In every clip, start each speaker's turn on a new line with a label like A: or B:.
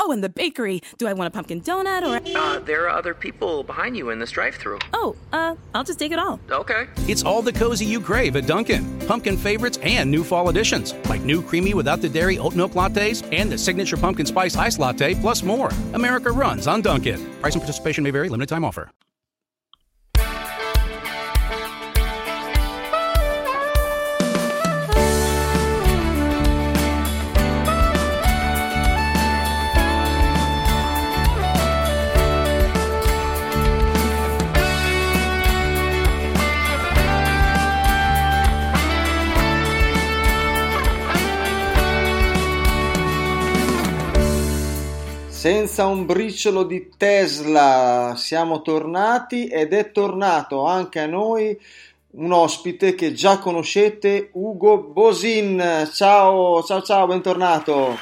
A: Oh, and the bakery. Do I want a pumpkin donut or a...
B: Uh, there are other people behind you in this drive-through.
A: Oh, uh, I'll just take it all.
B: Okay.
C: It's all the cozy you crave at Dunkin'. Pumpkin favorites and new fall additions, like new creamy without the dairy oat milk lattes and the signature pumpkin spice ice latte, plus more. America runs on Dunkin'. Price and participation may vary. Limited time offer.
D: Senza un briciolo di Tesla siamo tornati ed è tornato anche a noi un ospite che già conoscete, Ugo Bosin. Ciao, ciao, ciao, bentornato.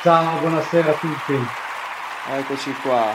E: Ciao, buonasera a tutti.
D: Eccoci qua.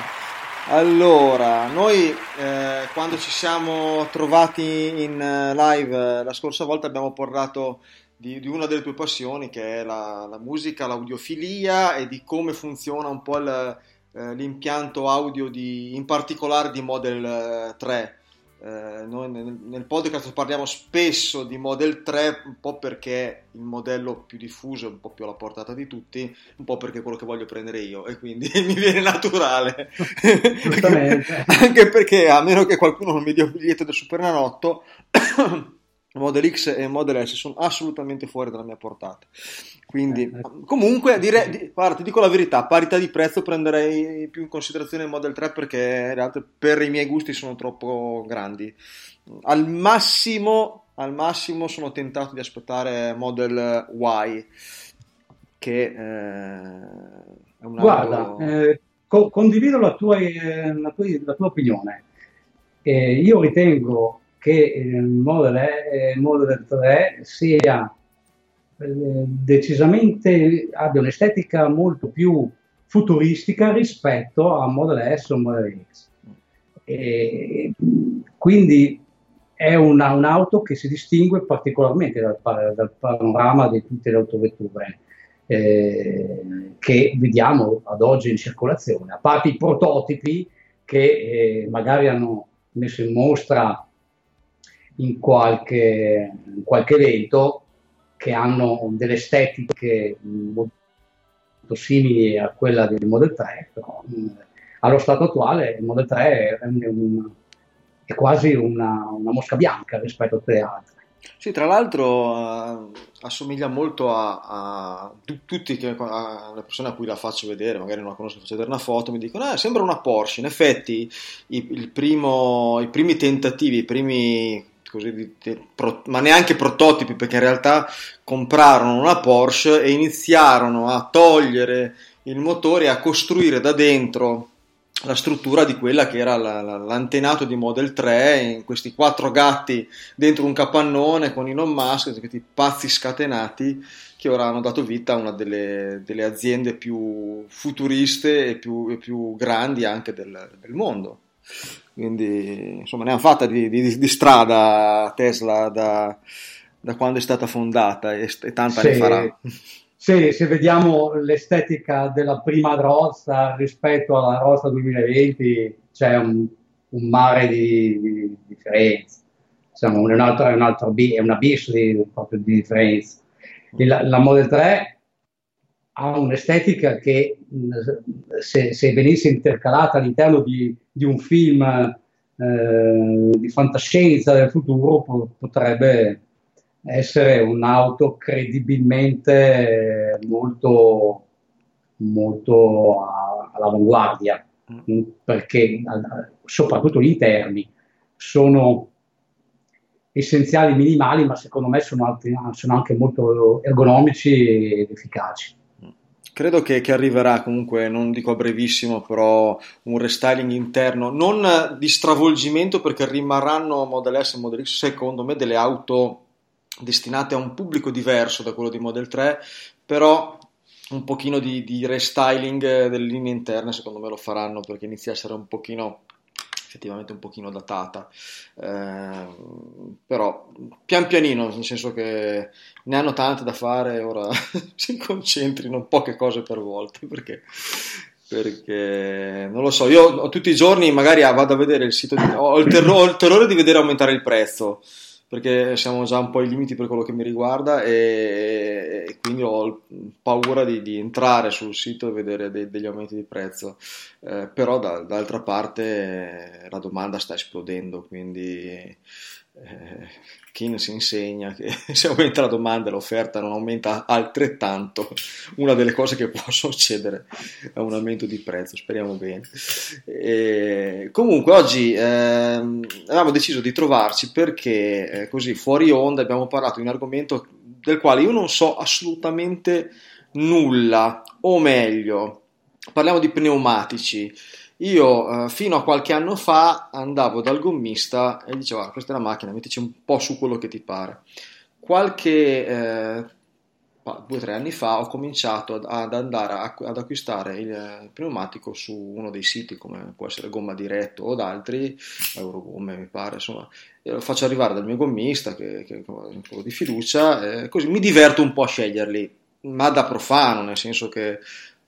D: Allora, noi eh, quando ci siamo trovati in eh, live la scorsa volta abbiamo parlato di, di, una delle tue passioni che è la, la, musica, l'audiofilia e di come funziona un po' il, eh, l'impianto audio di, in particolare di Model 3. Eh, noi nel, nel, podcast parliamo spesso di Model 3 un po' perché il modello più diffuso è un po' più alla portata di tutti, un po' perché è quello che voglio prendere io e quindi mi viene naturale. Anche perché a meno che qualcuno non mi dia un biglietto del Super Nanotto Model X e Model S sono assolutamente fuori dalla mia portata. Quindi, eh, eh. comunque, direi, guarda, ti dico la verità: a parità di prezzo prenderei più in considerazione il Model 3 perché realtà, per i miei gusti sono troppo grandi. Al massimo, al massimo sono tentato di aspettare Model Y, che eh, è un
E: Guarda, eh, co- condivido la tua, eh, la tua, la tua opinione. io ritengo che il Model, e, Model 3 sia eh, decisamente abbia un'estetica molto più futuristica rispetto a Model S o Model X. E quindi è una, un'auto che si distingue particolarmente dal, dal panorama di tutte le autovetture eh, che vediamo ad oggi in circolazione, a parte i prototipi che eh, magari hanno messo in mostra in qualche, in qualche evento che hanno delle estetiche molto simili a quella del Model 3, però mh, allo stato attuale il Model 3 è, un, è quasi una, una, mosca bianca rispetto a tutte altre.
D: Sì, tra l'altro uh, assomiglia molto a, a tutti che, a, le persone a cui la faccio vedere, magari non la conosco, faccio vedere una foto, mi dicono, eh, sembra una Porsche. In effetti i, primo, i primi tentativi, i primi così, ma neanche prototipi perché in realtà comprarono una Porsche e iniziarono a togliere il motore e a costruire da dentro la struttura di quella che era la, la, l'antenato di Model 3 in questi quattro gatti dentro un capannone con Elon Musk, questi pazzi scatenati che ora hanno dato vita a una delle, delle aziende più futuriste e più, e più grandi anche del, del mondo. Quindi insomma ne hanno fatta di, di, di strada Tesla da, da, quando è stata fondata e, e tanta sì, ne farà.
E: Sì, se vediamo l'estetica della prima Rossa rispetto alla Rossa 2020 c'è un, un mare di, di differenza. Insomma, è, un altro, è, un altro, è un abisso di, proprio di differenza. La, la Model 3 ha un'estetica che se, se, venisse intercalata all'interno di, di un film eh, di fantascienza del futuro po- potrebbe essere un'auto credibilmente molto, molto a, all'avanguardia mm. perché soprattutto gli interni sono essenziali minimali ma secondo me sono, altri, sono anche molto ergonomici ed efficaci
D: Credo che, che, arriverà comunque, non dico a brevissimo, però un restyling interno, non di stravolgimento perché rimarranno Model S e Model X secondo me delle auto destinate a un pubblico diverso da quello di Model 3, però un pochino di, di restyling delle linee interne secondo me lo faranno perché inizia a essere un pochino effettivamente un pochino datata, eh, però pian pianino, nel senso che ne hanno tante da fare, ora si concentrino poche cose per volta, perché, perché non lo so, io tutti i giorni magari vado a vedere il sito, di, ho, il terro, ho il terrore di vedere aumentare il prezzo, perché siamo già un po' ai limiti per quello che mi riguarda e, e quindi ho paura di, di, entrare sul sito e vedere dei, degli aumenti di prezzo, eh, però da, d'altra parte la domanda sta esplodendo, quindi eh, si insegna che se aumenta la domanda e l'offerta non aumenta altrettanto, una delle cose che può succedere è un aumento di prezzo, speriamo bene. E comunque oggi eh, avevamo deciso di trovarci perché eh, così fuori onda abbiamo parlato di un argomento del quale io non so assolutamente nulla, o meglio, parliamo di pneumatici. Io eh, fino a qualche anno fa andavo dal gommista e dicevo: ah, Questa è la macchina, mettici un po' su quello che ti pare. Qualche eh, due o tre anni fa ho cominciato ad, andare a, ad acquistare il, pneumatico su uno dei siti come può essere Gomma Diretto o ad altri, Eurogomme mi pare, insomma, lo faccio arrivare dal mio gommista che, che po' di fiducia, eh, così mi diverto un po' a sceglierli, ma da profano, nel senso che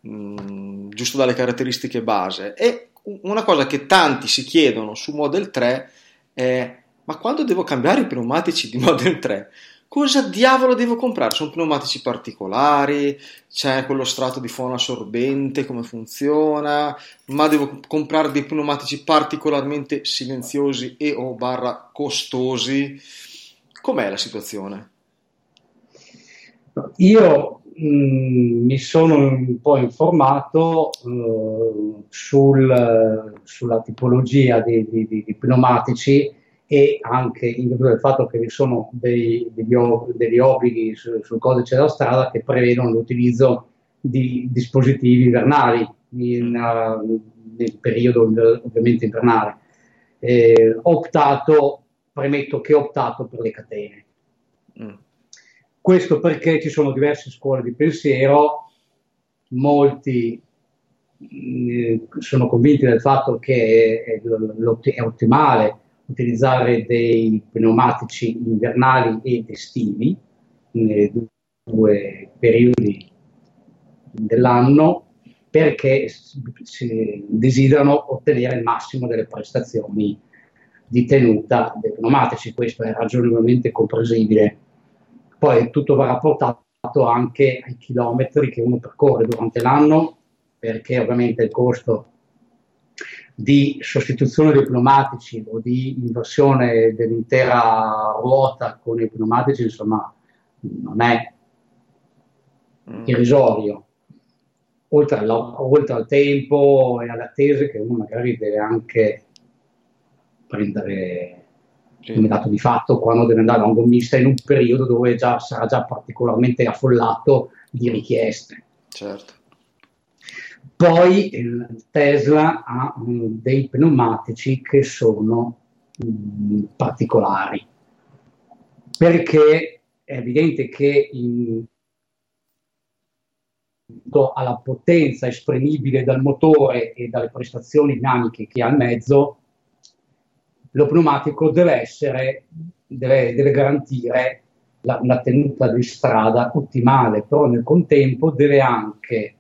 D: Mm, giusto dalle caratteristiche base. E una cosa che tanti si chiedono su Model 3 è: ma quando devo cambiare i pneumatici di Model 3? Cosa diavolo devo comprare? Sono pneumatici particolari? C'è quello strato di fono assorbente? Come funziona? Ma devo comprare dei pneumatici particolarmente silenziosi e o barra costosi? Com'è la situazione?
E: Io Mm, mi sono un po' informato uh, sul, sulla tipologia di, di, di, pneumatici e anche in virtù del fatto che vi sono dei, degli, degli, obblighi su, sul codice della strada che prevedono l'utilizzo di dispositivi invernali in, uh, nel periodo ovviamente invernale. Eh, ho optato, premetto che ho optato per le catene. Mm questo perché ci sono diverse scuole di pensiero, molti mm, sono convinti del fatto che è, è, ottimale utilizzare dei pneumatici invernali ed estivi nei due periodi dell'anno perché si desiderano ottenere il massimo delle prestazioni di tenuta dei pneumatici. Questo è ragionevolmente comprensibile poi tutto va rapportato anche ai chilometri che uno percorre durante l'anno, perché ovviamente il costo di sostituzione dei pneumatici o di inversione dell'intera ruota con i pneumatici, insomma, non è mm. irrisorio. Oltre, alla, oltre al tempo e alle attese che uno magari deve anche prendere come dato di fatto quando deve andare a un gommista in un periodo dove già, sarà già particolarmente affollato di richieste.
D: Certo.
E: Poi eh, Tesla ha um, dei pneumatici che sono um, particolari, perché è evidente che in, alla potenza esprimibile dal motore e dalle prestazioni dinamiche che ha il mezzo, lo pneumatico deve essere, deve, deve garantire la, la, tenuta di strada ottimale, però nel contempo deve anche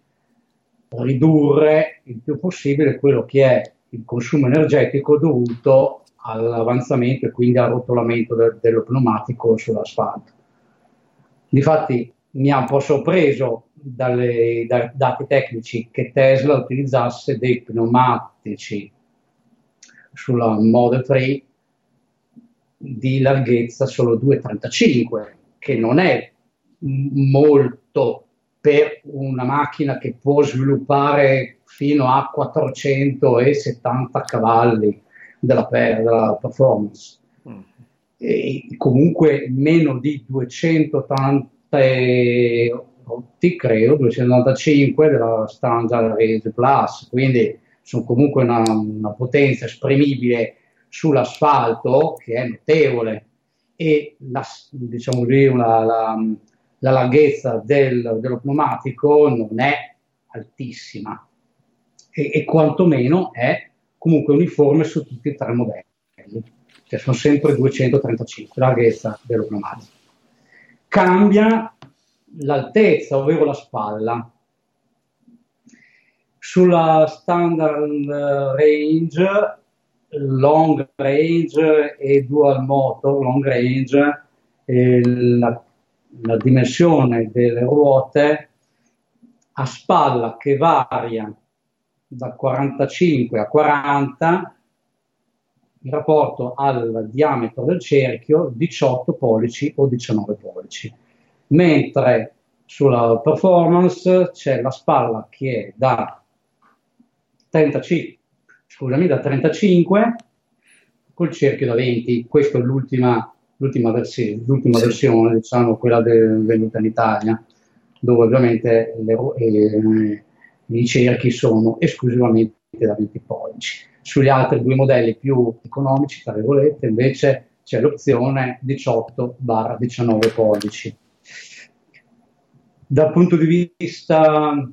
E: ridurre il più possibile quello che è il consumo energetico dovuto all'avanzamento e quindi al rotolamento de, dello pneumatico sull'asfalto. Difatti mi ha un po' sorpreso dalle, dai dati tecnici che Tesla utilizzasse dei pneumatici sulla Model 3 di larghezza solo 2,35, che non è molto per una macchina che può sviluppare fino a 470 cavalli della, della performance. Mm. E comunque meno di 280 credo, 295 della Standard Race Plus, quindi sono comunque una, una potenza esprimibile sull'asfalto che è notevole e la, diciamo così, una, la, la, larghezza del, dello pneumatico non è altissima e, e quantomeno è comunque uniforme su tutti e tre i modelli, cioè sono sempre 235 larghezza dello pneumatico. Cambia l'altezza, ovvero la spalla. Sulla standard range, long range e dual motor, long range, la, la dimensione delle ruote a spalla che varia da 45 a 40 in rapporto al diametro del cerchio 18 pollici o 19 pollici, mentre sulla performance c'è la spalla che è da 35, scusami, da 35 col cerchio da 20, questa è l'ultima, l'ultima, versi- l'ultima sì. versione, diciamo quella de- venuta in Italia, dove ovviamente le, eh, i cerchi sono esclusivamente da 20 pollici. Sugli altri due modelli più economici, tra virgolette, invece c'è l'opzione 18-19 pollici. Dal punto di vista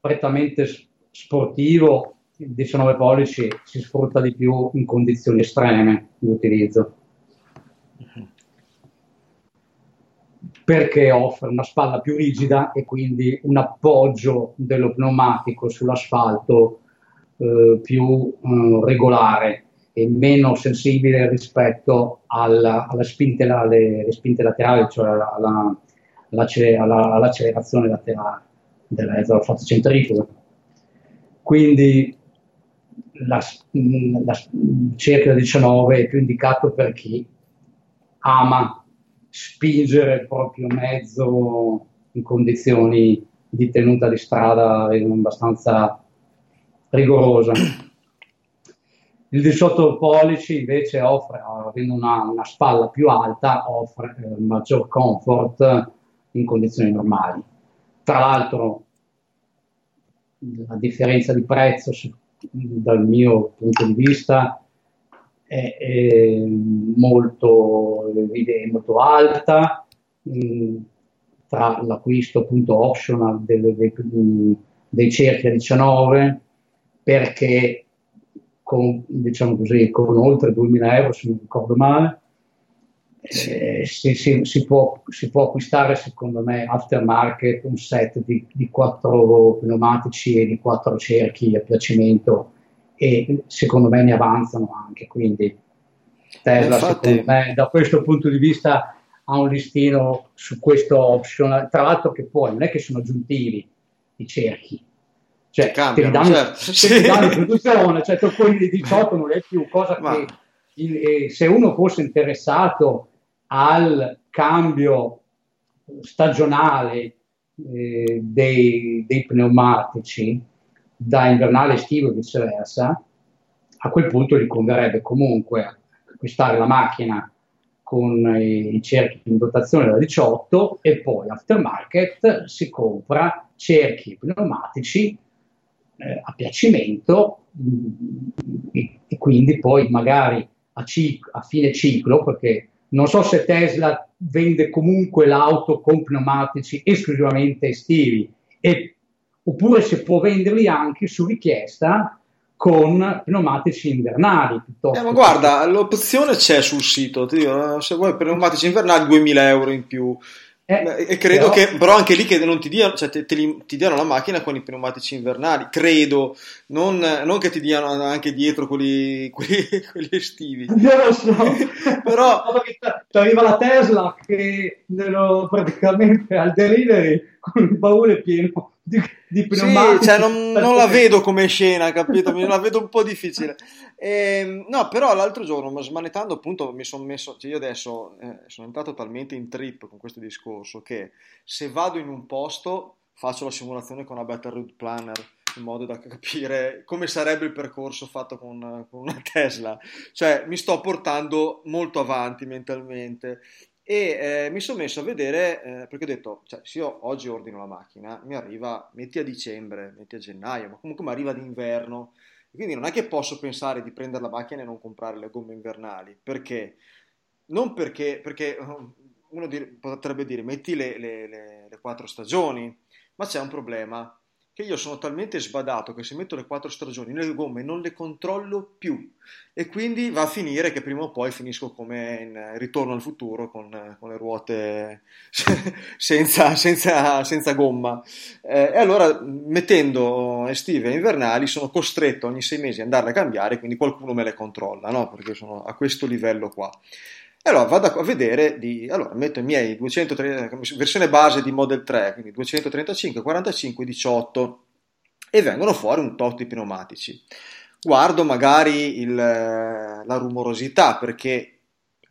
E: prettamente sportivo, il 19 pollici si sfrutta di più in condizioni estreme di utilizzo. perché offre una spalla più rigida e quindi un appoggio dello pneumatico sull'asfalto eh, più eh, regolare e meno sensibile rispetto alla, alla spinte, alle, spinte laterali, cioè alla, alla, all'accelerazione laterale della, della forza centrifuga. Quindi la, la, cerchio 19 è più indicato per chi ama spingere il proprio mezzo in condizioni di tenuta di strada abbastanza rigorosa. Il 18 pollici invece offre, avendo una, una spalla più alta, offre eh, maggior comfort in condizioni normali. Tra l'altro, la differenza di prezzo, dal mio punto di vista, è, è molto, molto alta mh, mm, tra l'acquisto appunto optional delle, dei, dei cerchi a 19 perché con, diciamo così, con oltre 2000 euro se non ricordo male eh, si, si, si, può, si, può, acquistare secondo me aftermarket un set di, di quattro pneumatici e di quattro cerchi a piacimento e secondo me ne avanzano anche, quindi Tesla Infatti... secondo me da questo punto di vista ha un listino su questo option, tra l'altro che poi non è che sono aggiuntivi i cerchi, cioè
D: Cambiano,
E: ti danno,
D: certo.
E: danno produzione, cioè quelli di 18 non è più cosa Ma... che il, se uno fosse interessato al cambio stagionale eh, dei, dei pneumatici, da invernale estivo e viceversa, a quel punto gli converrebbe comunque acquistare la macchina con i cerchi in dotazione da 18 e poi aftermarket si compra cerchi pneumatici eh, a piacimento mh, mm, e, e, quindi poi magari a, cic- a fine ciclo perché non so se Tesla vende comunque l'auto con pneumatici esclusivamente estivi e oppure se può venderli anche su richiesta con pneumatici invernali.
D: Eh, ma guarda, l'opzione c'è sul sito, dico, se vuoi pneumatici invernali 2000 euro in più. Eh, e credo però... che però anche lì che non ti diano, cioè te, te li, ti diano la macchina con i pneumatici invernali, credo, non, non che ti diano anche dietro quelli, quelli, quelli estivi.
E: Io lo so, però ti arriva la Tesla che praticamente al delivery con il baule pieno di, di pneumatici.
D: Sì, cioè non, non, la vedo come scena, capito? Me la vedo un po' difficile. E, ehm, no, però l'altro giorno, smanettando appunto, mi sono messo, cioè io adesso eh, sono entrato talmente in trip con questo discorso che se vado in un posto faccio la simulazione con una Route Planner in modo da capire come sarebbe il percorso fatto con, con una Tesla. Cioè mi sto portando molto avanti mentalmente e eh, mi sono messo a vedere, eh, perché ho detto, cioè, se io oggi ordino la macchina, mi arriva, metti a dicembre, metti a gennaio, ma comunque mi arriva d'inverno, quindi non è che posso pensare di prendere la macchina e non comprare le gomme invernali, perché? Non perché, perché uno dire, potrebbe dire, metti le, le, le, le quattro stagioni, ma c'è un problema, che io sono talmente sbadato che se metto le quattro stagioni nelle gomme non le controllo più e quindi va a finire che prima o poi finisco come in Ritorno al futuro con, con le ruote senza, senza, senza gomma. Eh, e allora mettendo estive e invernali sono costretto ogni sei mesi ad andarle a cambiare, quindi qualcuno me le controlla, no? perché sono a questo livello qua. E allora vado a vedere, di, allora metto i miei 230, versione base di Model 3, quindi 235, 45, 18 e vengono fuori un tot di pneumatici. Guardo magari il, la rumorosità perché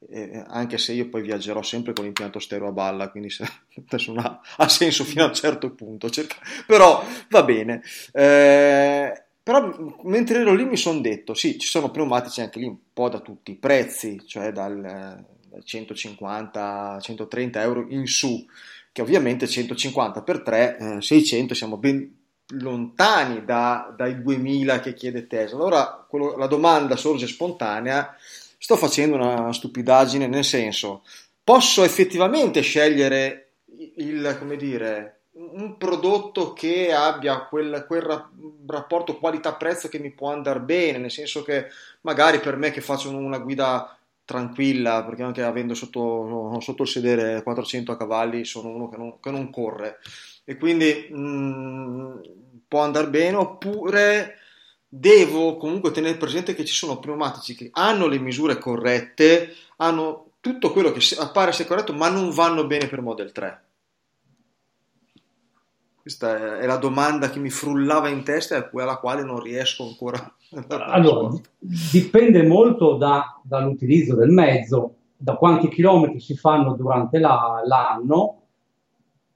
D: eh, anche se io poi viaggerò sempre con l'impianto stereo a balla, quindi se, adesso ha, ha, senso fino a un certo punto, cerca, però va bene. Eh, però mentre ero lì mi sono detto, sì, ci sono pneumatici anche lì un po' da tutti i prezzi, cioè dal, dal 150 130 euro in su, che ovviamente 150 per 3, eh, 600, siamo ben lontani da, dai 2000 che chiede Tesla. Allora quello, la domanda sorge spontanea, sto facendo una stupidaggine, nel senso, posso effettivamente scegliere il, come dire, un prodotto che abbia quel, quel rapporto qualità-prezzo che mi può andare bene, nel senso che magari per me che faccio una guida tranquilla, perché anche avendo sotto, sotto il sedere 400 cavalli sono uno che non, che non corre. E quindi mh, mm, può andare bene, oppure devo comunque tenere presente che ci sono pneumatici che hanno le misure corrette, hanno tutto quello che appare essere corretto, ma non vanno bene per Model 3 questa è la domanda che mi frullava in testa e alla quale non riesco ancora.
E: Allora, dipende molto da, dall'utilizzo del mezzo, da quanti chilometri si fanno durante la, l'anno,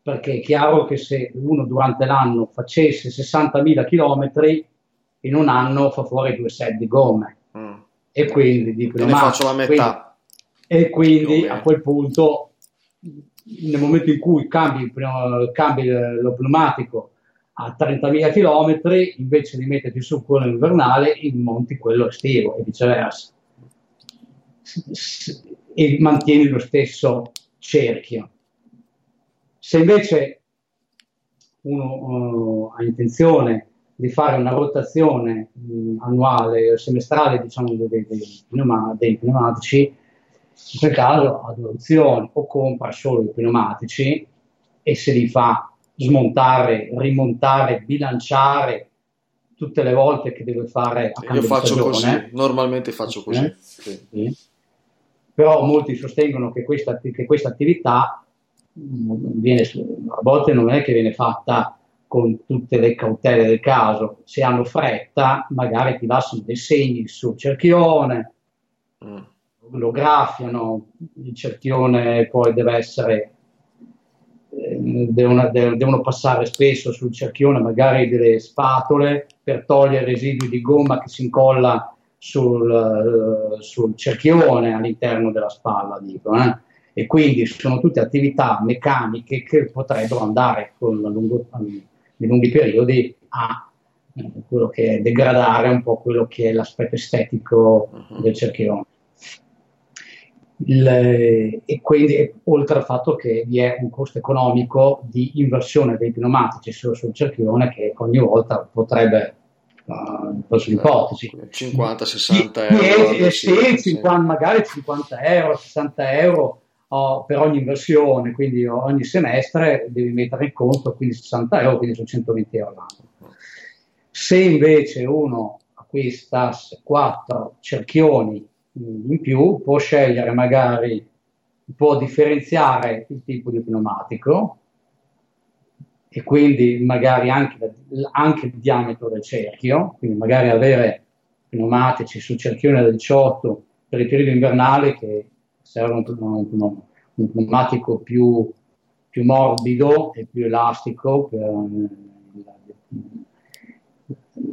E: perché è chiaro che se uno durante l'anno facesse 60.000 chilometri, in un anno fa fuori due set di gomme. Mm. E quindi dicono,
D: ne faccio la metà.
E: Quindi, e quindi a quel punto nel momento in cui cambi, cambi lo pneumatico a 30.000 km, invece di metterti su quello invernale, monti quello estivo e viceversa. E mantieni lo stesso cerchio. Se invece uno uh, ha intenzione di fare una rotazione mh, annuale, semestrale, diciamo, dei, dei, dei pneumatici, in quel caso adozione o compra solo i pneumatici e se li fa smontare, rimontare, bilanciare tutte le volte che deve fare a
D: Io faccio così, normalmente faccio così. Eh? Sì.
E: Sì. Però molti sostengono che questa, che questa attività mm, viene, a volte non è che viene fatta con tutte le cautele del caso, se hanno fretta magari ti lasciano dei segni sul cerchione, mm lo graffiano, il cerchione poi deve essere, eh, devono, devono, passare spesso sul cerchione magari delle spatole per togliere residui di gomma che si incolla sul, uh, sul cerchione all'interno della spalla, dico, eh? e quindi sono tutte attività meccaniche che potrebbero andare con lungo, nei lunghi periodi a eh, quello che è degradare un po' quello che è l'aspetto estetico uh-huh. del cerchione. Il, e quindi oltre al fatto che vi è un costo economico di inversione dei pneumatici sul, sul cerchione che ogni volta potrebbe uh, posso ipotesi
D: 50-60 euro
E: sì, sì, 50, magari 50 euro 60 euro oh, per ogni inversione. Quindi ogni semestre devi mettere in conto quindi 60 euro quindi sono 120 euro l'anno. Se invece uno acquista 4 cerchioni in più, può scegliere magari, può differenziare il tipo di pneumatico e quindi magari anche, anche il diametro del cerchio, quindi magari avere pneumatici sul cerchione da 18 per il periodo invernale che serve un, un, un pneumatico più, più, morbido e più elastico per la,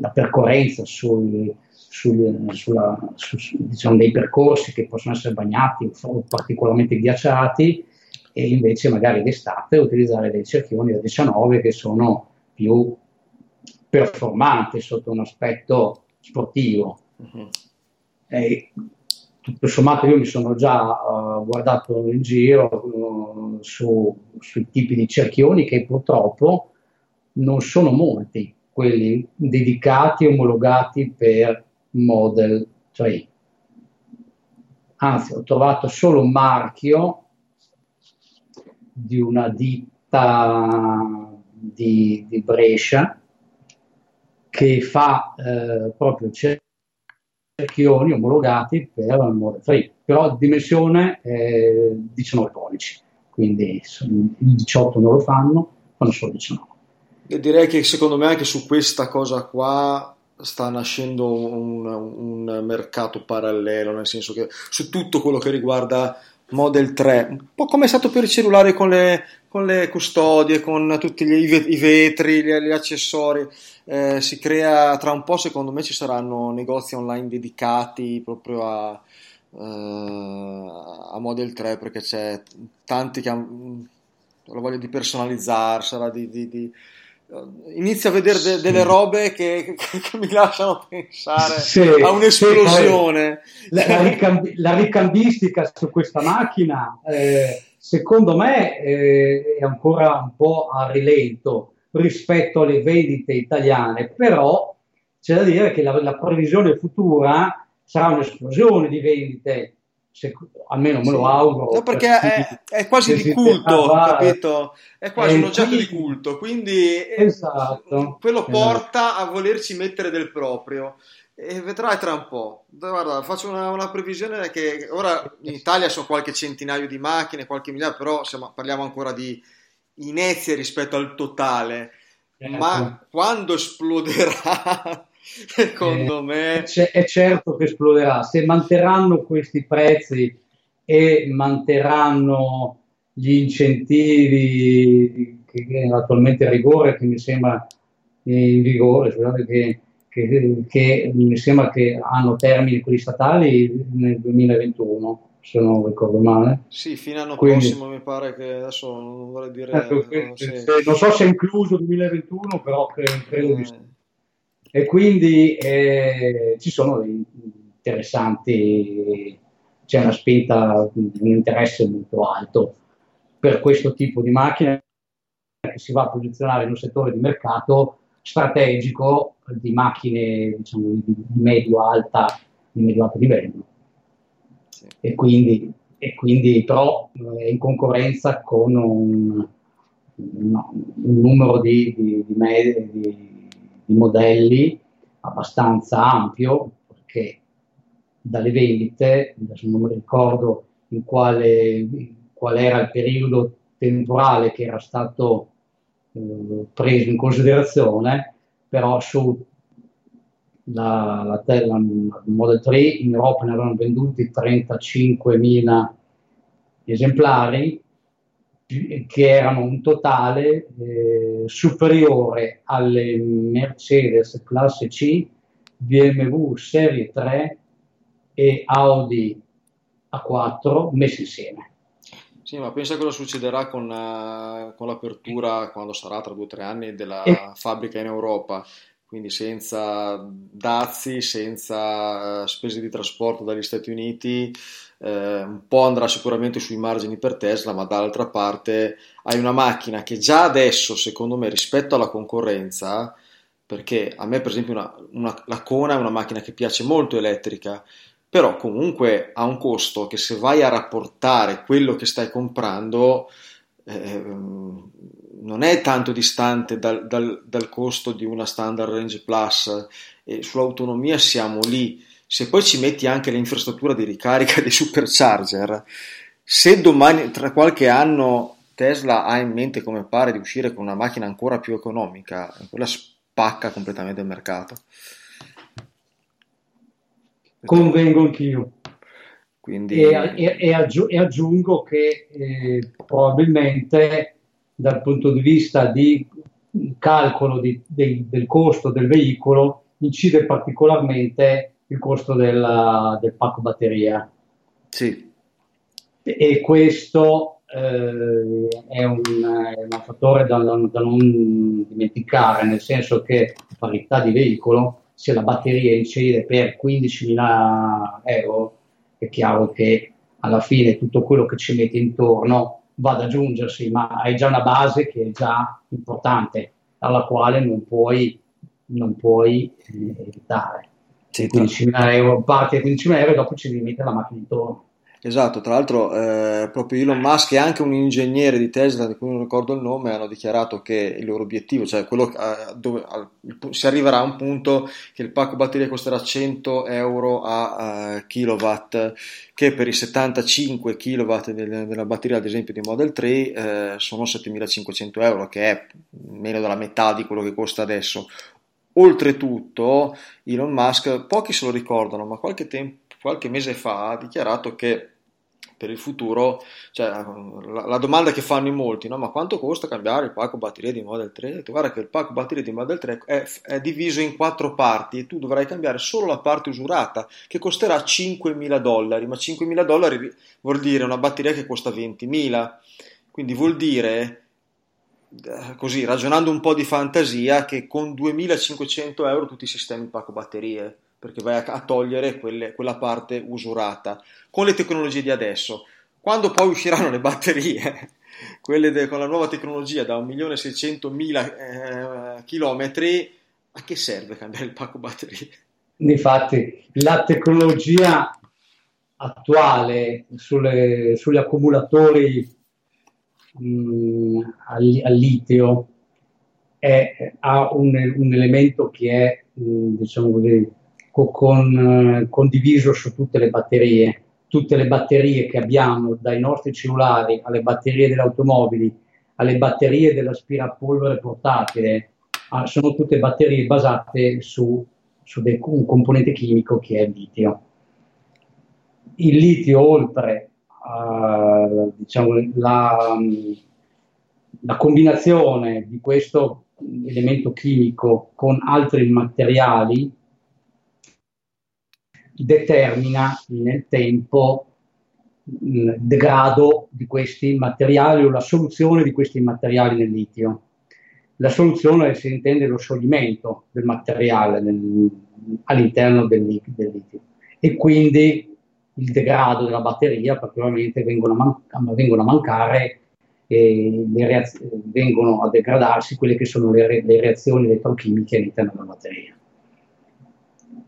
E: la percorrenza sul, sul, sulla, su, diciamo, dei percorsi che possono essere bagnati o particolarmente ghiacciati e invece magari d'estate utilizzare dei cerchioni da 19 che sono più performanti sotto un aspetto sportivo. Uh-huh. E, tutto sommato io mi sono già uh, guardato in giro uh, su, sui tipi di cerchioni che purtroppo non sono molti quelli dedicati, omologati per Model 3. Anzi, ho trovato solo un marchio di una ditta di, di Brescia che fa eh, proprio cerchioni omologati per il Model 3, però dimensione eh, 19 pollici, quindi il 18 non lo fanno, fanno solo 19.
D: E direi che secondo me anche su questa cosa qua sta nascendo un, un, mercato parallelo, nel senso che su tutto quello che riguarda Model 3, un po' come è stato per i cellulari con le, con le custodie, con tutti gli, i vetri, gli, gli accessori, eh, si crea tra un po' secondo me ci saranno negozi online dedicati proprio a, eh, a Model 3 perché c'è tanti che hanno la voglia di personalizzare, di, di, di inizio a vedere de- delle robe che, che, mi lasciano pensare sì, a un'esplosione.
E: Sì, la, la, ricambi- la, ricambistica su questa macchina, eh, secondo me, eh, è ancora un po' a rilento rispetto alle vendite italiane, però c'è da dire che la, la previsione futura sarà un'esplosione di vendite se, almeno me lo auguro.
D: No, perché per è, è, quasi di culto, capito? È quasi è un oggetto quindi, di culto, quindi eh, esatto, quello porta esatto. a volerci mettere del proprio. E vedrai tra un po'. Guarda, faccio una, una, previsione che ora in Italia sono qualche centinaio di macchine, qualche migliaio, però siamo, parliamo ancora di inezie rispetto al totale. Certo. Ma quando esploderà secondo eh, me.
E: C- è certo che esploderà. Se manterranno questi prezzi e manterranno gli incentivi che, attualmente a rigore, che mi sembra in vigore, scusate, che, che, che, mi sembra che hanno termini quelli statali nel 2021 se non ricordo male.
D: Sì, fino all'anno Quindi, prossimo mi pare che adesso non vorrei dire... Ecco,
E: non, sì. non so se è incluso 2021, però credo, credo eh, di sì e quindi eh, ci sono dei interessanti, c'è una spinta, un interesse molto alto per questo tipo di macchina che si va a posizionare in un settore di mercato strategico di macchine diciamo, di, di medio-alta di medio-alto livello. E quindi, e quindi però è in concorrenza con un, un, un numero di, di, di, med- di di modelli abbastanza ampio, perché dalle vendite, adesso non mi ricordo in quale, qual era il periodo temporale che era stato eh, preso in considerazione, però su la, la, la, Model 3 in Europa ne avevano venduti 35.000 esemplari che erano un totale eh, superiore alle Mercedes classe C, BMW serie 3 e Audi A4 messi insieme.
D: Sì, ma pensa cosa succederà con, uh, con l'apertura, quando sarà tra due o tre anni, della e... fabbrica in Europa quindi senza dazi, senza uh, spese di trasporto dagli Stati Uniti, eh, un po' andrà sicuramente sui margini per Tesla, ma dall'altra parte hai una macchina che già adesso, secondo me, rispetto alla concorrenza, perché a me per esempio una, una, la Kona è una macchina che piace molto elettrica, però comunque ha un costo che se vai a rapportare quello che stai comprando eh, non è tanto distante dal, dal, dal, costo di una standard range plus e sull'autonomia siamo lì se poi ci metti anche l'infrastruttura di ricarica dei supercharger, se domani, tra qualche anno, Tesla ha in mente, come pare, di uscire con una macchina ancora più economica, quella spacca completamente il mercato.
E: Convengo anch'io. Quindi... E, e, e, aggi- e aggiungo che eh, probabilmente dal punto di vista di calcolo di, di, del costo del veicolo incide particolarmente il costo della, del pacco batteria.
D: Sì.
E: E questo eh, è, un, è, un, fattore da, da, non dimenticare, nel senso che parità di veicolo, se la batteria incide per 15.000 euro, è chiaro che alla fine tutto quello che ci metti intorno va ad aggiungersi, ma hai già una base che è già importante. alla quale non puoi, non puoi eh, evitare. Sì, 15.000 euro, parti a 15.000 euro e dopo ci mettere la macchina intorno.
D: Esatto, tra l'altro eh, proprio Elon Musk e anche un ingegnere di Tesla, di cui non ricordo il nome, hanno dichiarato che il loro obiettivo, cioè quello eh, dove eh, si arriverà a un punto che il pacco batteria costerà 100 euro a uh, kilowatt, che per i 75 kilowatt del, della batteria ad esempio di Model 3 eh, sono 7500 euro, che è meno della metà di quello che costa adesso. Oltretutto Elon Musk, pochi se lo ricordano, ma qualche, tempo, qualche mese fa ha dichiarato che per il futuro, cioè, la, la, domanda che fanno in molti, no? ma quanto costa cambiare il pacco batteria di Model 3? Detto, guarda che il pacco batteria di Model 3 è, è, diviso in quattro parti e tu dovrai cambiare solo la parte usurata che costerà 5.000 dollari, ma 5.000 dollari vuol dire una batteria che costa 20.000, quindi vuol dire così ragionando un po' di fantasia che con 2.500 euro tutti i sistemi pacco batterie perché vai a, a togliere quelle, quella parte usurata con le tecnologie di adesso. Quando poi usciranno le batterie, quelle de, con la nuova tecnologia da 1.600.000 eh, km, a che serve cambiare il pacco batterie?
E: Infatti, la tecnologia attuale sulle, sugli accumulatori mh, mm, al, al, litio è, ha un, un, elemento che è, mh, mm, diciamo così, con, eh, condiviso su tutte le batterie. Tutte le batterie che abbiamo, dai nostri cellulari alle batterie delle automobili, alle batterie dell'aspirapolvere portatile, ah, sono tutte batterie basate su, su dei, un componente chimico che è il litio. Il litio, oltre a diciamo, la, la combinazione di questo elemento chimico con altri materiali determina nel tempo il degrado di questi materiali o la soluzione di questi materiali nel litio. La soluzione si intende lo scioglimento del materiale nel, all'interno del, del, litio e quindi il degrado della batteria perché ovviamente vengono a, man- vengono a mancare e reaz- vengono a degradarsi quelle che sono le, re- le reazioni elettrochimiche all'interno della batteria.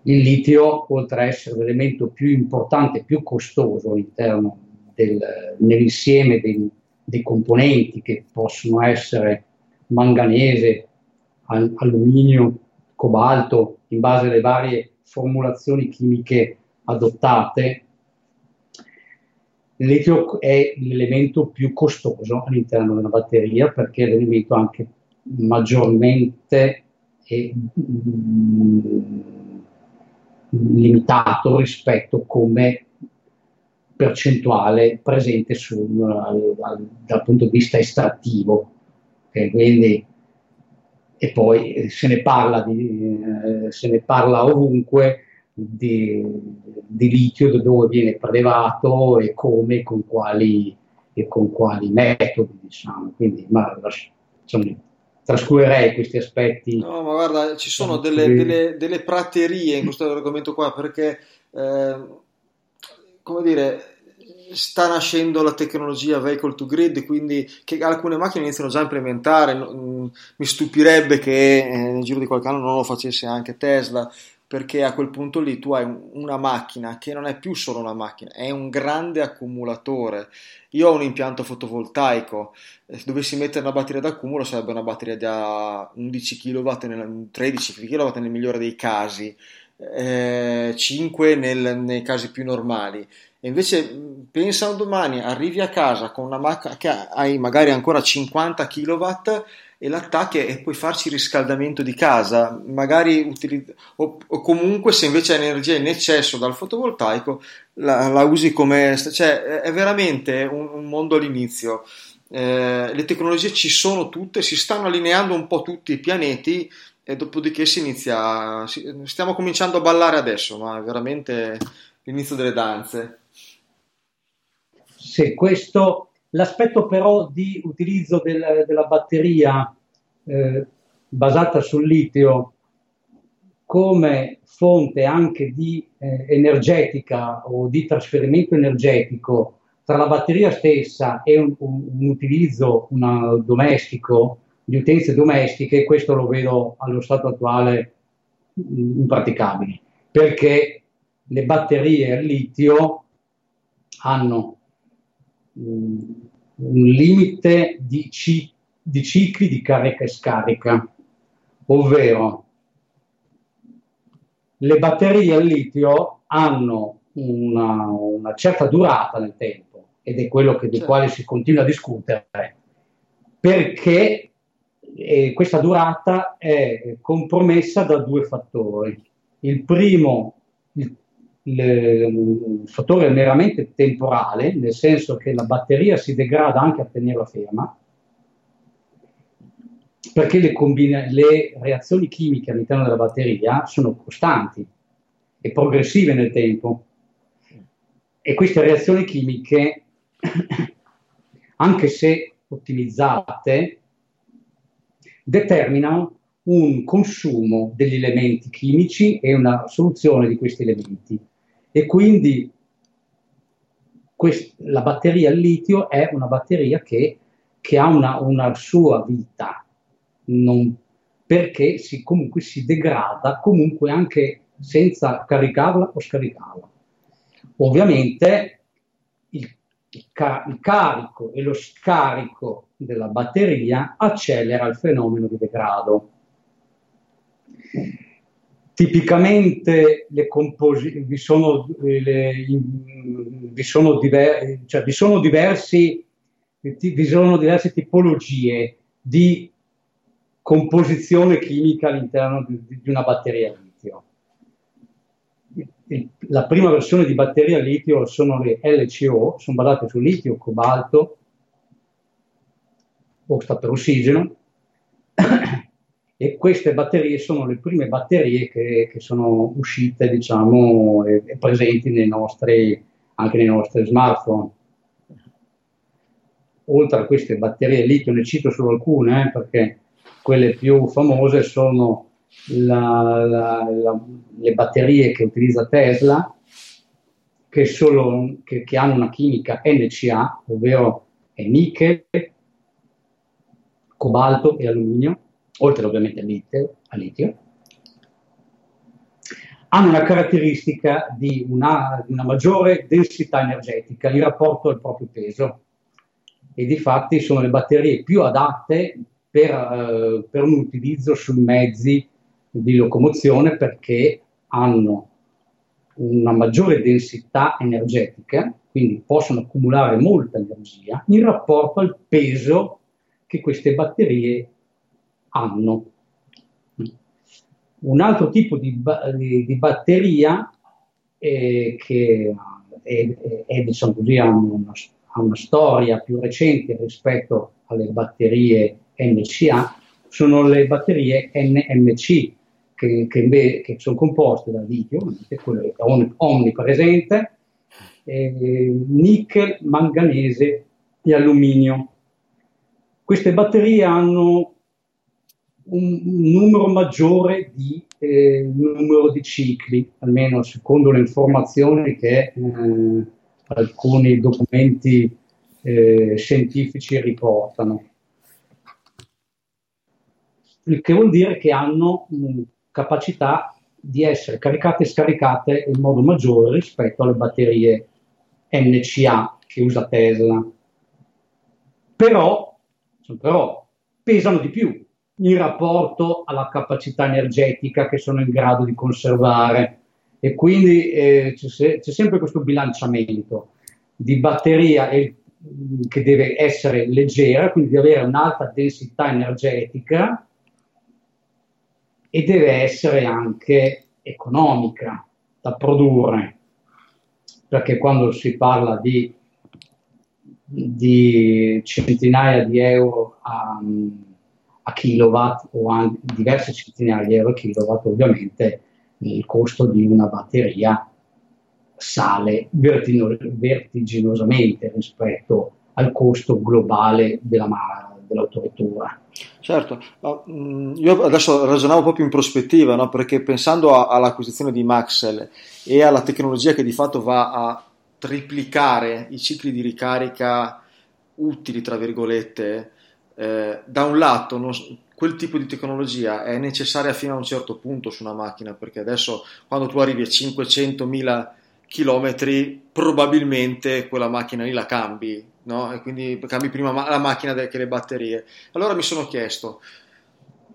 E: Il litio, oltre a essere l'elemento più importante, più costoso all'interno del, nell'insieme dei, dei, componenti che possono essere manganese, al, alluminio, cobalto, in base alle varie formulazioni chimiche adottate, litio è l'elemento più costoso all'interno della batteria perché è l'elemento anche maggiormente e, mm, limitato rispetto come percentuale presente al, dal punto di vista estrattivo. Okay, quindi, e poi eh, se ne parla, di, eh, se ne parla ovunque di, di, litio, da dove viene prelevato e come, con quali, e con quali metodi. Diciamo. Quindi, ma, insomma, trascurerei questi aspetti.
D: No, ma guarda, ci sono delle, delle, delle praterie in questo argomento qua perché, eh, come dire, sta nascendo la tecnologia vehicle to grid, quindi che alcune macchine iniziano già a implementare. Mi stupirebbe che eh, nel giro di qualche anno non lo facesse anche Tesla perché a quel punto lì tu hai una macchina che non è più solo una macchina, è un grande accumulatore. Io ho un impianto fotovoltaico, se dovessi mettere una batteria d'accumulo sarebbe una batteria da 11 kW, 13 kW nel migliore dei casi, eh, 5 nel, nei casi più normali. E invece pensa un domani, arrivi a casa con una macchina che hai magari ancora 50 kW e l'attacchi e puoi farci il riscaldamento di casa, magari utilizz- o, o, comunque se invece hai energia in eccesso dal fotovoltaico la, la usi come... cioè è veramente un, un mondo all'inizio. Eh, le tecnologie ci sono tutte, si stanno allineando un po' tutti i pianeti e dopodiché si inizia, si, stiamo cominciando a ballare adesso, ma è veramente l'inizio delle danze.
E: Sì, questo L'aspetto però di utilizzo del, della batteria eh, basata sul litio come fonte anche di eh, energetica o di trasferimento energetico tra la batteria stessa e un, un, un utilizzo una, domestico di utenze domestiche, questo lo vedo allo stato attuale impraticabile, perché le batterie al litio hanno un limite di, ci, di cicli di carica e scarica, ovvero le batterie al litio hanno una, una certa durata nel tempo ed è quello che, del certo. quale si continua a discutere, perché eh, questa durata è compromessa da due fattori. Il primo, il, il, il fattore meramente temporale, nel senso che la batteria si degrada anche a tenerla ferma, perché le, combina- le reazioni chimiche all'interno della batteria sono costanti e progressive nel tempo. E queste reazioni chimiche, anche se ottimizzate, determinano un consumo degli elementi chimici e una soluzione di questi elementi. E quindi quest- la batteria al litio è una batteria che, che ha una, una, sua vita, non, perché si, comunque si degrada comunque anche senza caricarla o scaricarla. Ovviamente il, il, car- il carico e lo scarico della batteria accelera il fenomeno di degrado. Tipicamente le composi- vi, sono, le, vi, sono diver- cioè vi, sono diversi, vi sono diverse tipologie di composizione chimica all'interno di, di una batteria a litio. La prima versione di batteria a litio sono le LCO, sono basate su litio, cobalto, o sta per ossigeno, e queste batterie sono le prime batterie che, che sono uscite, diciamo, e, e presenti nei nostri, anche nei nostri smartphone. Oltre a queste batterie litio, ne cito solo alcune, eh, perché quelle più famose sono la, la, la, le batterie che utilizza Tesla, che, solo, che, che hanno una chimica NCA, ovvero è nickel, cobalto e alluminio, oltre ovviamente al litio, al litio. Hanno una caratteristica di una, di una, maggiore densità energetica in rapporto al proprio peso. E di fatti sono le batterie più adatte per, eh, per un utilizzo sui mezzi di locomozione perché hanno una maggiore densità energetica, quindi possono accumulare molta energia in rapporto al peso che queste batterie hanno. Un altro tipo di, di, di batteria eh, che è, è, diciamo così, ha, una, ha, una, storia più recente rispetto alle batterie NCA sono le batterie NMC che, che, che sono composte da litio, quello è onnipresente, eh, nickel, manganese e alluminio. Queste batterie hanno un, numero maggiore di eh, numero di cicli, almeno secondo le informazioni che eh, alcuni documenti eh, scientifici riportano. Il che vuol dire che hanno mh, capacità di essere caricate e scaricate in modo maggiore rispetto alle batterie NCA che usa Tesla. Però però pesano di più in rapporto alla capacità energetica che sono in grado di conservare. E quindi eh, c'è, c'è, sempre questo bilanciamento di batteria e, che deve essere leggera, quindi di avere un'alta densità energetica e deve essere anche economica da produrre, perché quando si parla di di centinaia di euro a, a kilowatt o a diverse centinaia di euro a kilowatt, ovviamente il costo di una batteria sale vertigino, vertiginosamente rispetto al costo globale della, dell'autovettura.
D: Certo, io adesso ragionavo proprio in prospettiva, no? perché pensando a, all'acquisizione di Maxell e alla tecnologia che di fatto va a triplicare i cicli di ricarica utili, tra virgolette, eh, da un lato non, quel tipo di tecnologia è necessaria fino a un certo punto su una macchina, perché adesso quando tu arrivi a 500.000 km probabilmente quella macchina lì la cambi, no? E quindi cambi prima la macchina che le batterie. Allora mi sono chiesto,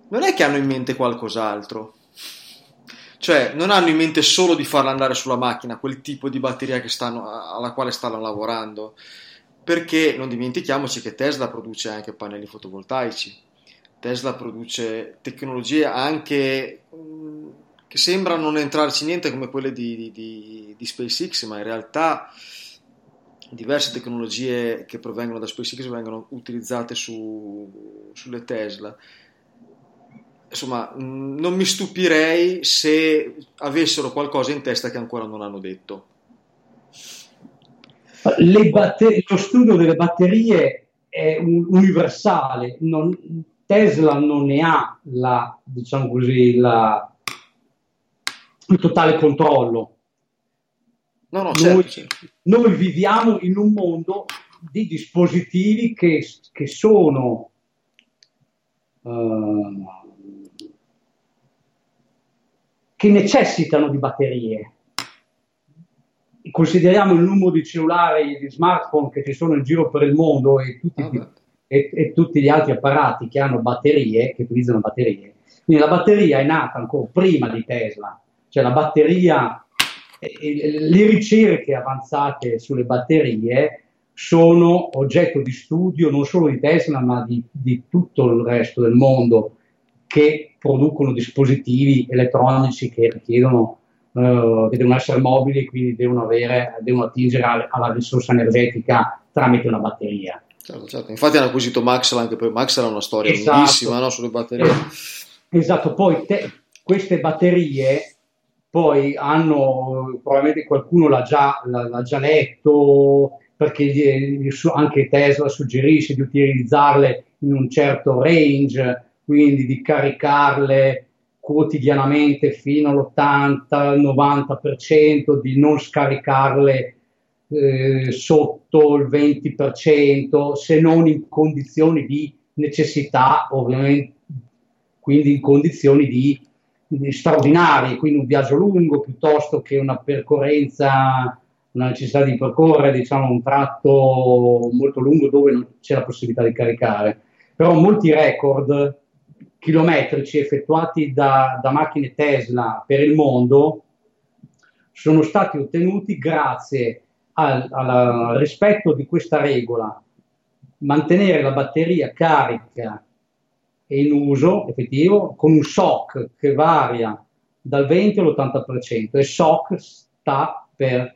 D: non è che hanno in mente qualcos'altro? Cioè, non hanno in mente solo di farla andare sulla macchina, quel tipo di batteria stanno, alla quale stanno lavorando, perché non dimentichiamoci che Tesla produce anche pannelli fotovoltaici, Tesla produce tecnologie anche mm, che sembrano non entrarci niente come quelle di, di, di, SpaceX, ma in realtà diverse tecnologie che provengono da SpaceX vengono utilizzate su, sulle Tesla insomma, mm, non mi stupirei se avessero qualcosa in testa che ancora non hanno detto.
E: Batter- lo studio delle batterie è un- universale, non, Tesla non ne ha la, diciamo così, la, il totale controllo.
D: No, no, certo,
E: noi,
D: certo.
E: noi, viviamo in un mondo di dispositivi che, che sono uh, che necessitano di batterie. Consideriamo il numero di cellulari e di smartphone che ci sono in giro per il mondo e tutti, oh, e, e tutti gli altri apparati che hanno batterie, che utilizzano batterie. Quindi la batteria è nata ancora prima di Tesla, cioè la batteria, le ricerche avanzate sulle batterie sono oggetto di studio non solo di Tesla ma di, di tutto il resto del mondo che producono dispositivi elettronici che richiedono Uh, che devono essere mobili quindi devono, avere, devono attingere alla, alla risorsa energetica tramite una batteria.
D: Certo, certo. Infatti hanno acquisito Maxwell anche poi Maxwell ha una storia esatto. lunghissima no, sulle batterie.
E: Esatto, poi te, queste batterie poi hanno, probabilmente qualcuno l'ha già, l'ha già letto, perché anche Tesla suggerisce di utilizzarle in un certo range, quindi di caricarle quotidianamente fino all'80-90%, di non scaricarle eh, sotto il 20%, se non in condizioni di necessità, ovviamente, quindi in condizioni di, di straordinarie, quindi un viaggio lungo piuttosto che una percorrenza, una necessità di percorrere diciamo, un tratto molto lungo dove non c'è la possibilità di caricare. Però molti record chilometrici effettuati da, da macchine Tesla per il mondo sono stati ottenuti grazie al, al, rispetto di questa regola, mantenere la batteria carica e in uso effettivo con un SOC che varia dal 20 all'80% e SOC sta per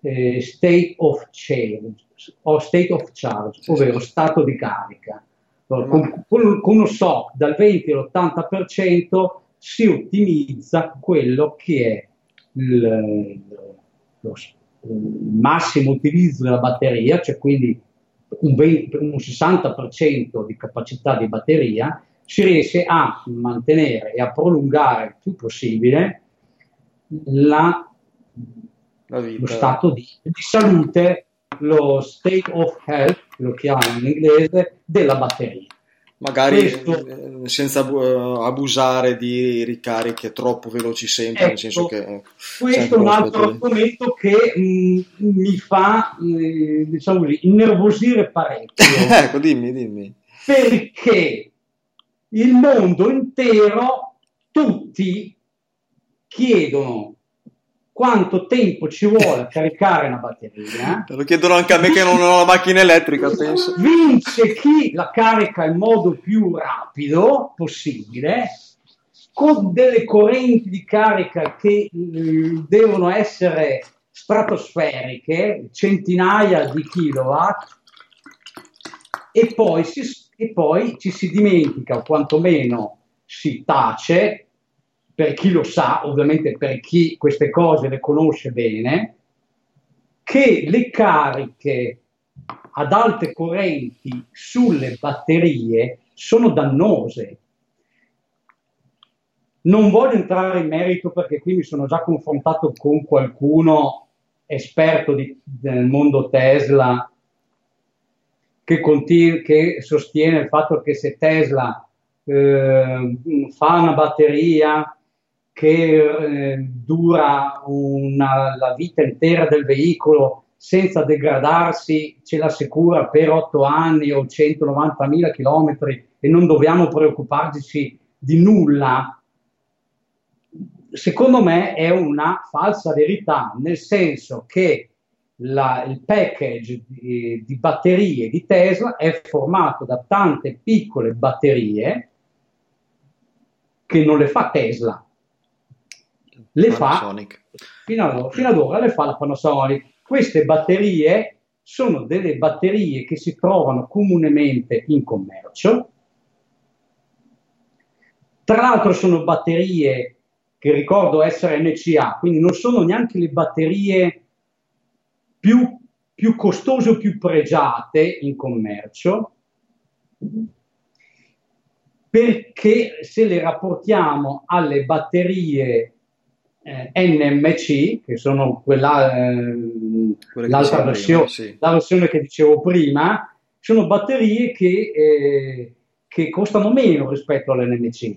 E: eh, state of charge, o state of charge, ovvero stato di carica con, con, con uno SOC dal 20 all'80% si ottimizza quello che è il, lo, il massimo utilizzo della batteria, cioè quindi un, 20, un 60% di capacità di batteria, si riesce a mantenere e a prolungare il più possibile la, lo stato di, di salute lo state of health, lo chiamano in inglese, della batteria.
D: Magari Questo, eh, senza abusare di ricariche troppo veloci sempre, ecco, nel senso che... Eh,
E: questo è un altro argomento che mh, mm, mi fa, mh, eh, diciamo così, innervosire parecchio.
D: ecco, dimmi, dimmi.
E: Perché il mondo intero, tutti chiedono quanto tempo ci vuole a caricare una batteria.
D: Lo chiedono anche a me che non ho la macchina elettrica, penso.
E: Vince chi la carica in modo più rapido possibile, con delle correnti di carica che eh, devono essere stratosferiche, centinaia di kilowatt, e poi, si, e poi ci si dimentica, o quantomeno si tace, per chi lo sa, ovviamente per chi queste cose le conosce bene, che le cariche ad alte correnti sulle batterie sono dannose. Non voglio entrare in merito perché qui mi sono già confrontato con qualcuno esperto di, del mondo Tesla che, continu- che sostiene il fatto che se Tesla eh, fa una batteria che eh, dura una, la vita intera del veicolo senza degradarsi, ce l'assicura per 8 anni o 190.000 km e non dobbiamo preoccuparci di nulla, secondo me è una falsa verità, nel senso che la, il package di, di, batterie di Tesla è formato da tante piccole batterie che non le fa Tesla, le fa fino ad, fino ad ora le fa la Panasonic. Queste batterie sono delle batterie che si trovano comunemente in commercio. Tra l'altro sono batterie che ricordo essere NCA, quindi non sono neanche le batterie più, più costose o più pregiate in commercio, perché se le rapportiamo alle batterie eh, NMC, che sono quella, eh, l'altra versione, prima, sì. la versione che dicevo prima, sono batterie che, eh, che costano meno rispetto all'NMC.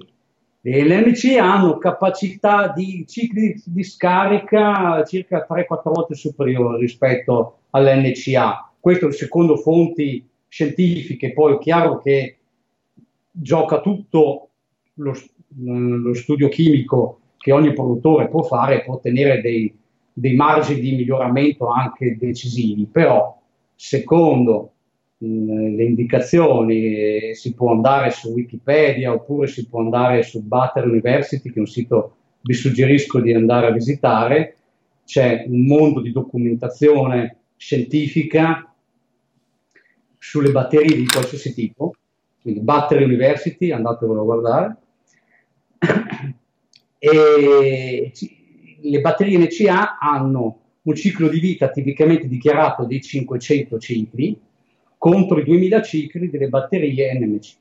E: Le LMC hanno capacità di cicli di scarica circa 3-4 volte superiori rispetto all'NCA. Questo secondo fonti scientifiche, poi è chiaro che gioca tutto lo, lo studio chimico che ogni produttore può fare può ottenere dei, dei margini di miglioramento anche decisivi, però secondo le indicazioni eh, si può andare su Wikipedia oppure si può andare su Battery University, che è un sito vi suggerisco di andare a visitare, c'è un mondo di documentazione scientifica sulle batterie di qualsiasi tipo, quindi Battery University, andatevelo a guardare. E le batterie NCA hanno un ciclo di vita tipicamente dichiarato di 500 cicli contro i 2000 cicli delle batterie NMC.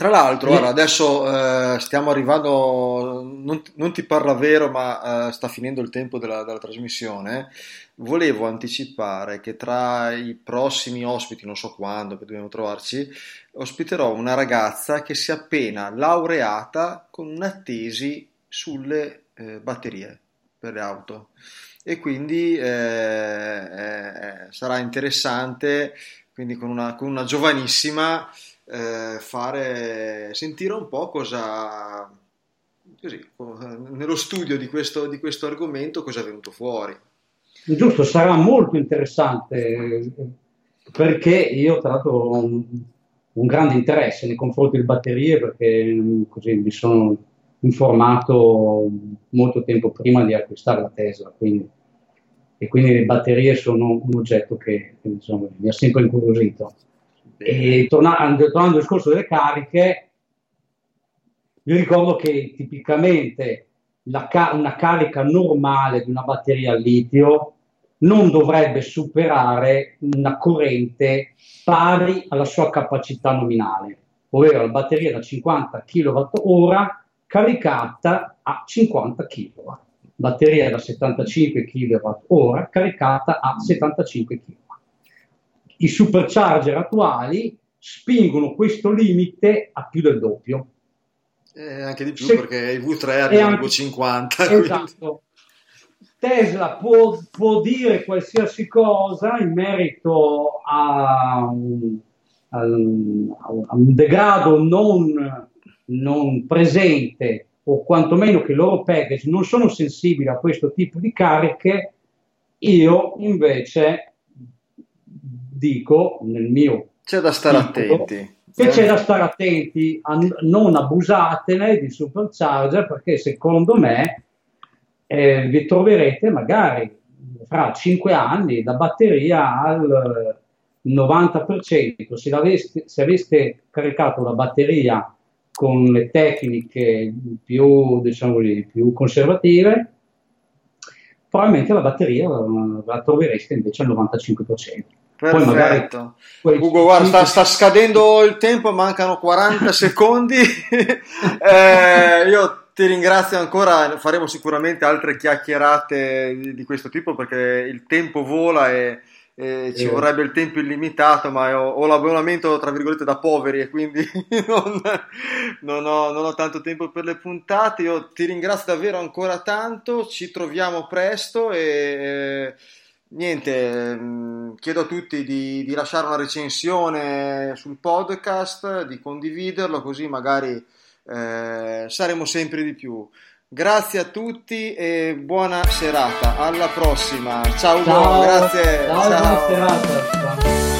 D: Tra l'altro, ora, adesso eh, stiamo arrivando, non, non, ti parla vero, ma eh, sta finendo il tempo della, della, trasmissione. Volevo anticipare che tra i prossimi ospiti, non so quando, che dobbiamo trovarci, ospiterò una ragazza che si è appena laureata con una tesi sulle eh, batterie per le auto e quindi eh, eh, sarà interessante, quindi con una, con una giovanissima eh, fare sentire un po' cosa così, nello studio di questo, di questo argomento cosa è venuto fuori.
E: Giusto, sarà molto interessante perché io tra l'altro ho un, un grande interesse nei confronti delle batterie perché così mi sono informato molto tempo prima di acquistare la Tesla quindi, e quindi le batterie sono un oggetto che, che insomma, mi ha sempre incuriosito. E tornando, tornando al discorso delle cariche, io ricordo che tipicamente ca- una carica normale di una batteria al litio non dovrebbe superare una corrente pari alla sua capacità nominale, ovvero la batteria da 50 kWh caricata a 50 kW, batteria da 75 kWh caricata a 75 kW i supercharger attuali spingono questo limite a più del doppio.
D: Eh, anche di più Se, perché i V3 arrivano a 50.
E: Esatto. Tesla può, può, dire qualsiasi cosa in merito a, a, a un degrado non, non, presente o quantomeno che i loro package non sono sensibili a questo tipo di cariche, io invece dico nel mio...
D: C'è da stare attenti.
E: Che c'è da stare attenti a non abusatene di supercharger perché secondo me eh, vi troverete magari fra 5 anni la batteria al 90%. Se, aveste, se aveste caricato la batteria con le tecniche più, diciamo più conservative, probabilmente la batteria la, la trovereste invece al 95%.
D: Perfetto. Ugo, guarda, sta, sta, scadendo il tempo, mancano 40 secondi. eh, io ti ringrazio ancora, faremo sicuramente altre chiacchierate di, di questo tipo perché il tempo vola e, eh, ci vorrebbe il tempo illimitato, ma ho, ho, l'abbonamento tra virgolette da poveri e quindi non, non, ho, non, ho, tanto tempo per le puntate. Io ti ringrazio davvero ancora tanto, ci troviamo presto e niente, mm, chiedo a tutti di, di lasciare una recensione sul podcast, di condividerlo così magari eh, saremo sempre di più. Grazie a tutti e buona serata. Alla prossima. Ciao, ciao. grazie.
E: Ciao, ciao. buona serata.